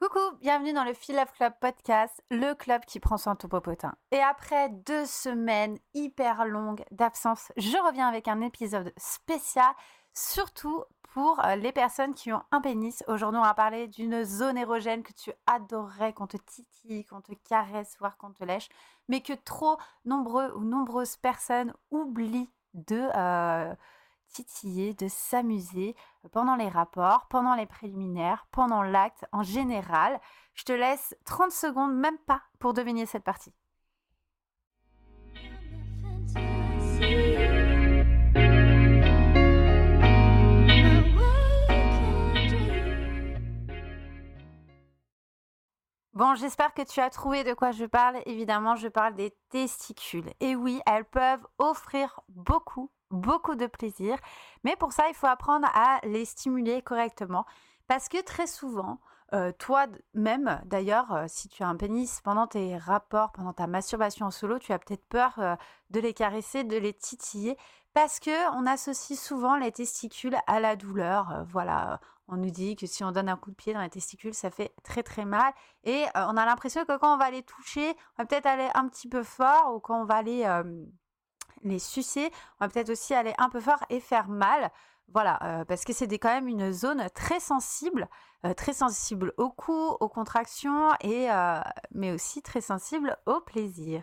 Coucou, bienvenue dans le Feel Love Club podcast, le club qui prend soin de ton popotin. Et après deux semaines hyper longues d'absence, je reviens avec un épisode spécial, surtout pour euh, les personnes qui ont un pénis. Aujourd'hui, on va parler d'une zone érogène que tu adorerais qu'on te titille, qu'on te caresse, voire qu'on te lèche, mais que trop nombreux ou nombreuses personnes oublient de... Euh, titiller, de s'amuser pendant les rapports, pendant les préliminaires, pendant l'acte en général. Je te laisse 30 secondes, même pas, pour deviner cette partie. Bon, j'espère que tu as trouvé de quoi je parle. Évidemment, je parle des testicules. Et oui, elles peuvent offrir beaucoup, beaucoup de plaisir. Mais pour ça, il faut apprendre à les stimuler correctement. Parce que très souvent, euh, toi-même, d'ailleurs, euh, si tu as un pénis pendant tes rapports, pendant ta masturbation en solo, tu as peut-être peur euh, de les caresser, de les titiller, parce que on associe souvent les testicules à la douleur. voilà, on nous dit que si on donne un coup de pied dans les testicules, ça fait très très mal, et on a l'impression que quand on va les toucher, on va peut-être aller un petit peu fort, ou quand on va les les sucer, on va peut-être aussi aller un peu fort et faire mal. Voilà, euh, parce que c'est quand même une zone très sensible, euh, très sensible au cou, aux contractions, et, euh, mais aussi très sensible au plaisir.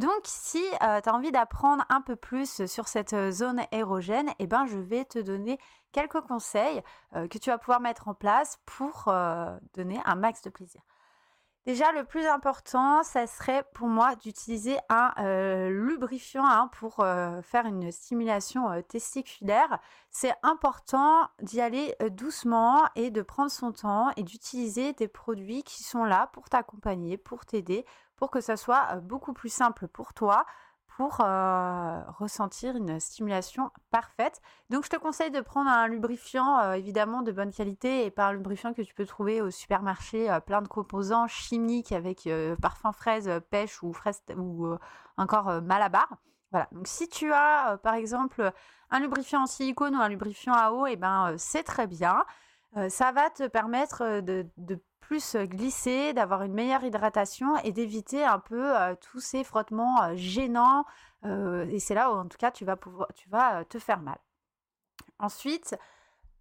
Donc, si tu as envie d'apprendre un peu plus sur cette zone érogène, eh ben, je vais te donner quelques conseils que tu vas pouvoir mettre en place pour donner un max de plaisir. Déjà, le plus important, ça serait pour moi d'utiliser un euh, lubrifiant hein, pour euh, faire une stimulation euh, testiculaire. C'est important d'y aller doucement et de prendre son temps et d'utiliser des produits qui sont là pour t'accompagner, pour t'aider, pour que ça soit beaucoup plus simple pour toi, pour euh, ressentir une stimulation parfaite. Donc je te conseille de prendre un lubrifiant euh, évidemment de bonne qualité et pas un lubrifiant que tu peux trouver au supermarché euh, plein de composants chimiques avec parfum fraise, pêche ou fraise ou encore malabar. Voilà. Donc si tu as par exemple un lubrifiant en silicone ou un lubrifiant à eau, et eh ben c'est très bien. ça va te permettre de plus glisser, d'avoir une meilleure hydratation et d'éviter un peu tous ces frottements gênants. et c'est là où en tout cas tu vas, pouvoir, tu vas te faire mal. Ensuite,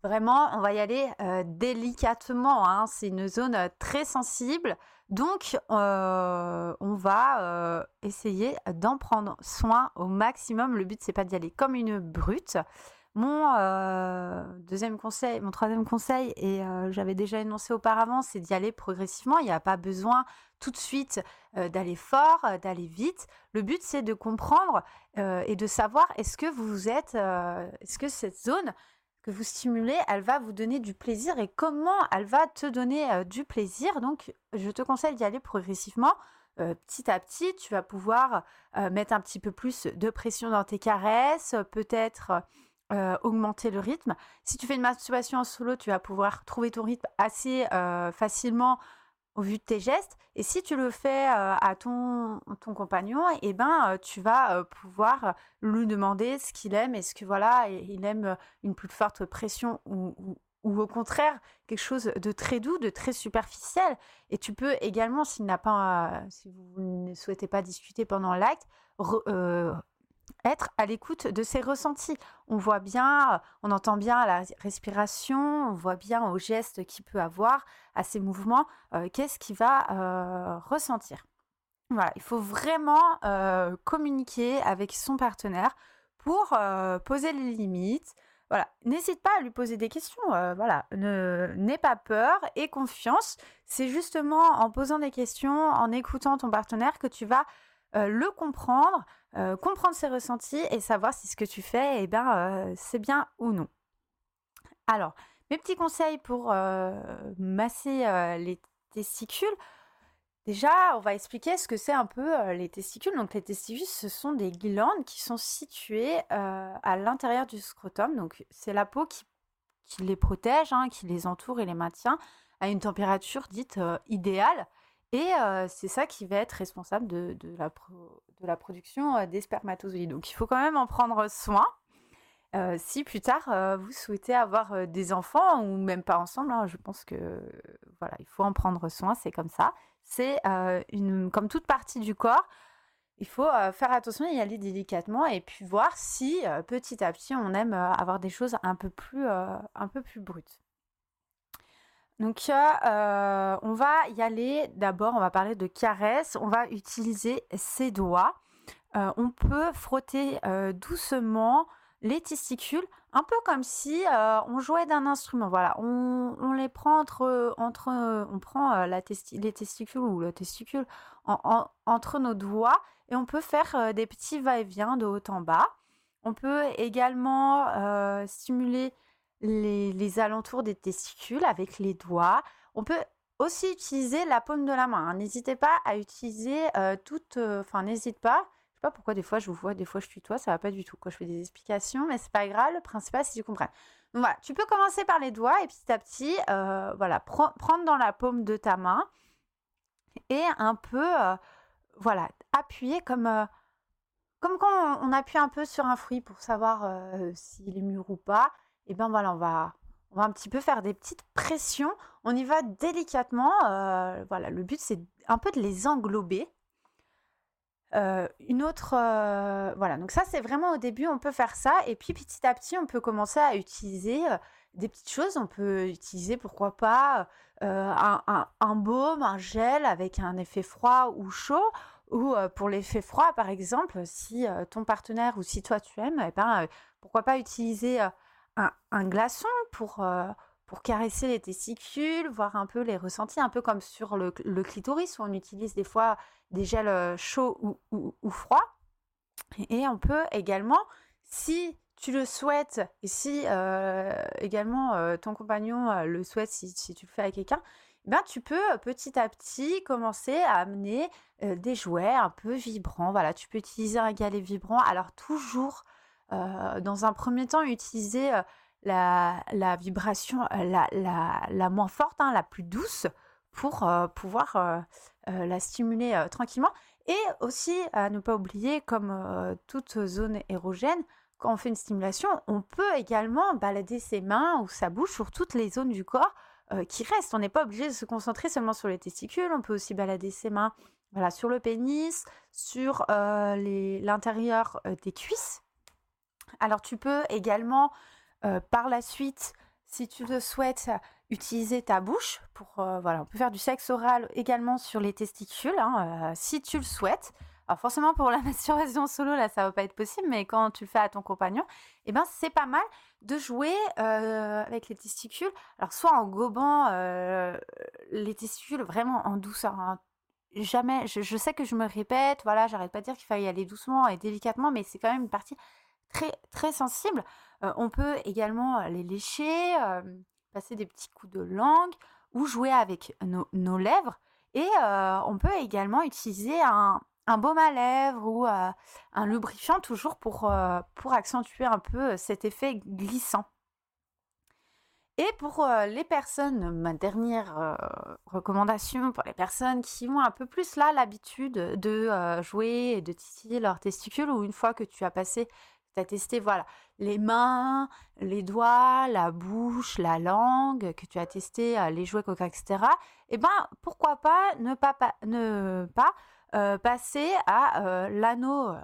vraiment, on va y aller délicatement. Hein. C'est une zone très sensible. Donc, on va essayer d'en prendre soin au maximum. Le but, c'est pas d'y aller comme une brute. Mon euh, deuxième conseil, mon troisième conseil, et euh, j'avais déjà énoncé auparavant, c'est d'y aller progressivement. Il n'y a pas besoin tout de suite euh, d'aller fort, d'aller vite. Le but, c'est de comprendre et de savoir est-ce que vous êtes, est-ce que cette zone que vous stimulez, elle va vous donner du plaisir et comment elle va te donner du plaisir. Donc, je te conseille d'y aller progressivement. petit à petit, tu vas pouvoir mettre un petit peu plus de pression dans tes caresses, peut-être euh, augmenter le rythme. Si tu fais une masturbation en solo, tu vas pouvoir trouver ton rythme assez euh, facilement au vu de tes gestes. Et si tu le fais euh, à ton, ton compagnon, eh ben, tu vas pouvoir lui demander ce qu'il aime. Est-ce que voilà, il aime une plus forte pression ou, ou, au contraire quelque chose de très doux, de très superficiel. Et tu peux également, s'il n'a pas, si vous ne souhaitez pas discuter pendant l'acte, être à l'écoute de ses ressentis. On voit bien, on entend bien la respiration, on voit bien au geste qu'il peut avoir, à ses mouvements, euh, qu'est-ce qu'il va euh, ressentir. Voilà, il faut vraiment euh, communiquer avec son partenaire pour poser les limites. Voilà, n'hésite pas à lui poser des questions. voilà, n'aie pas peur et confiance. C'est justement en posant des questions, en écoutant ton partenaire que tu vas le comprendre, euh, comprendre ses ressentis et savoir si ce que tu fais, eh ben, euh, c'est bien ou non. Alors, mes petits conseils pour euh, masser les testicules. Déjà, on va expliquer ce que c'est un peu les testicules. Donc, les testicules, ce sont des glandes qui sont situées à l'intérieur du scrotum. Donc, c'est la peau qui, les protège, hein, qui les entoure et les maintient à une température dite idéale. Et c'est ça qui va être responsable de, la, de la, production des spermatozoïdes. Donc il faut quand même en prendre soin. si plus tard vous souhaitez avoir des enfants ou même pas ensemble, hein, je pense que voilà, il faut en prendre soin, c'est comme ça. C'est une comme toute partie du corps, il faut faire attention et y aller délicatement et puis voir si petit à petit on aime avoir des choses un peu plus un peu plus brutes. Donc, on va y aller. D'abord, on va parler de caresse. On va utiliser ses doigts. on peut frotter doucement les testicules, un peu comme si on jouait d'un instrument. Voilà, on, les prend entre, on prend les testicules ou le testicule entre nos doigts et on peut faire des petits va-et-vient de haut en bas. On peut également stimuler les, alentours des testicules avec les doigts. On peut aussi utiliser la paume de la main. Hein. N'hésitez pas à utiliser toute... Enfin, n'hésite pas sais pas pourquoi des fois je vous vois, des fois je tutoie, ça va pas du tout quand je fais des explications, mais c'est pas grave, le principal c'est que tu comprennes. Donc voilà, tu peux commencer par les doigts et petit à petit, euh, voilà, prendre dans la paume de ta main et un peu, euh, voilà, appuyer comme, euh, comme quand on, appuie un peu sur un fruit pour savoir s'il est mûr ou pas. Et ben voilà, on va, on va un petit peu faire des petites pressions. On y va délicatement. voilà, le but c'est un peu de les englober une autre, voilà, donc ça c'est vraiment au début, on peut faire ça, et puis petit à petit, on peut commencer à utiliser des petites choses. On peut utiliser, pourquoi pas, un, un, baume, un gel avec un effet froid ou chaud, ou pour l'effet froid, par exemple, si ton partenaire ou si toi tu aimes, eh ben, pourquoi pas utiliser un, glaçon pour pour caresser les testicules, voir un peu les ressentis, un peu comme sur le, clitoris où on utilise des fois des gels euh, chauds ou, froids. Et on peut également, si tu le souhaites et si euh, également euh, ton compagnon le souhaite, si, tu le fais avec quelqu'un, eh ben, tu peux petit à petit commencer à amener des jouets un peu vibrants. Voilà, tu peux utiliser un galet vibrant. Alors toujours, dans un premier temps, utiliser la, vibration la, la, moins forte, hein, la plus douce, pour euh, pouvoir euh, euh, la stimuler tranquillement. Et aussi, à ne pas oublier, comme toute zone érogène, quand on fait une stimulation, on peut également balader ses mains ou sa bouche sur toutes les zones du corps qui restent. On n'est pas obligé de se concentrer seulement sur les testicules, on peut aussi balader ses mains voilà, sur le pénis, sur l'intérieur des cuisses. Alors tu peux également euh, par la suite, si tu le souhaites, utiliser ta bouche pour euh, voilà, on peut faire du sexe oral également sur les testicules, hein, euh, si tu le souhaites. Alors forcément pour la masturbation solo là ça va pas être possible, mais quand tu le fais à ton compagnon, eh ben c'est pas mal de jouer avec les testicules. Alors soit en gobant les testicules vraiment en douceur. Hein. Jamais, je, sais que je me répète, voilà, j'arrête pas de dire qu'il fallait y aller doucement et délicatement, mais c'est quand même une partie très très sensible on peut également les lécher, passer des petits coups de langue ou jouer avec nos, lèvres. Et on peut également utiliser un, baume à lèvres ou un lubrifiant toujours pour, pour accentuer un peu cet effet glissant. Et pour les personnes, ma dernière recommandation pour les personnes qui ont un peu plus là l'habitude de jouer et de titiller leurs testicules ou une fois que tu as passé tu as testé voilà, les mains, les doigts, la bouche, la langue, que tu as testé euh, les jouets coca, etc. Eh ben, pourquoi pas ne pas, ne pas euh, passer à euh, l'anneau,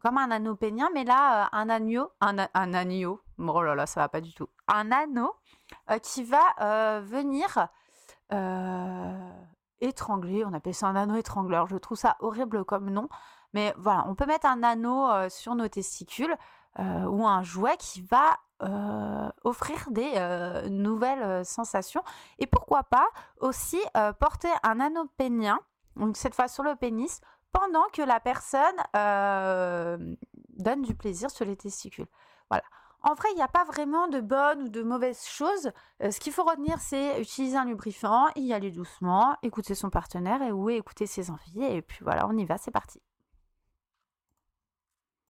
comme un anneau pénien, mais là, un agneau, un, un agneau, oh là là, ça va pas du tout, un anneau qui va venir étrangler, on appelle ça un anneau étrangleur, je trouve ça horrible comme nom, mais voilà, on peut mettre un anneau sur nos testicules ou un jouet qui va offrir des nouvelles sensations. Et pourquoi pas aussi porter un anneau pénien, donc cette fois sur le pénis, pendant que la personne donne du plaisir sur les testicules. Voilà. En vrai, il n'y a pas vraiment de bonnes ou de mauvaises choses. ce qu'il faut retenir, c'est utiliser un lubrifiant, y aller doucement, écouter son partenaire et ou écouter ses envies. Et puis voilà, on y va, c'est parti.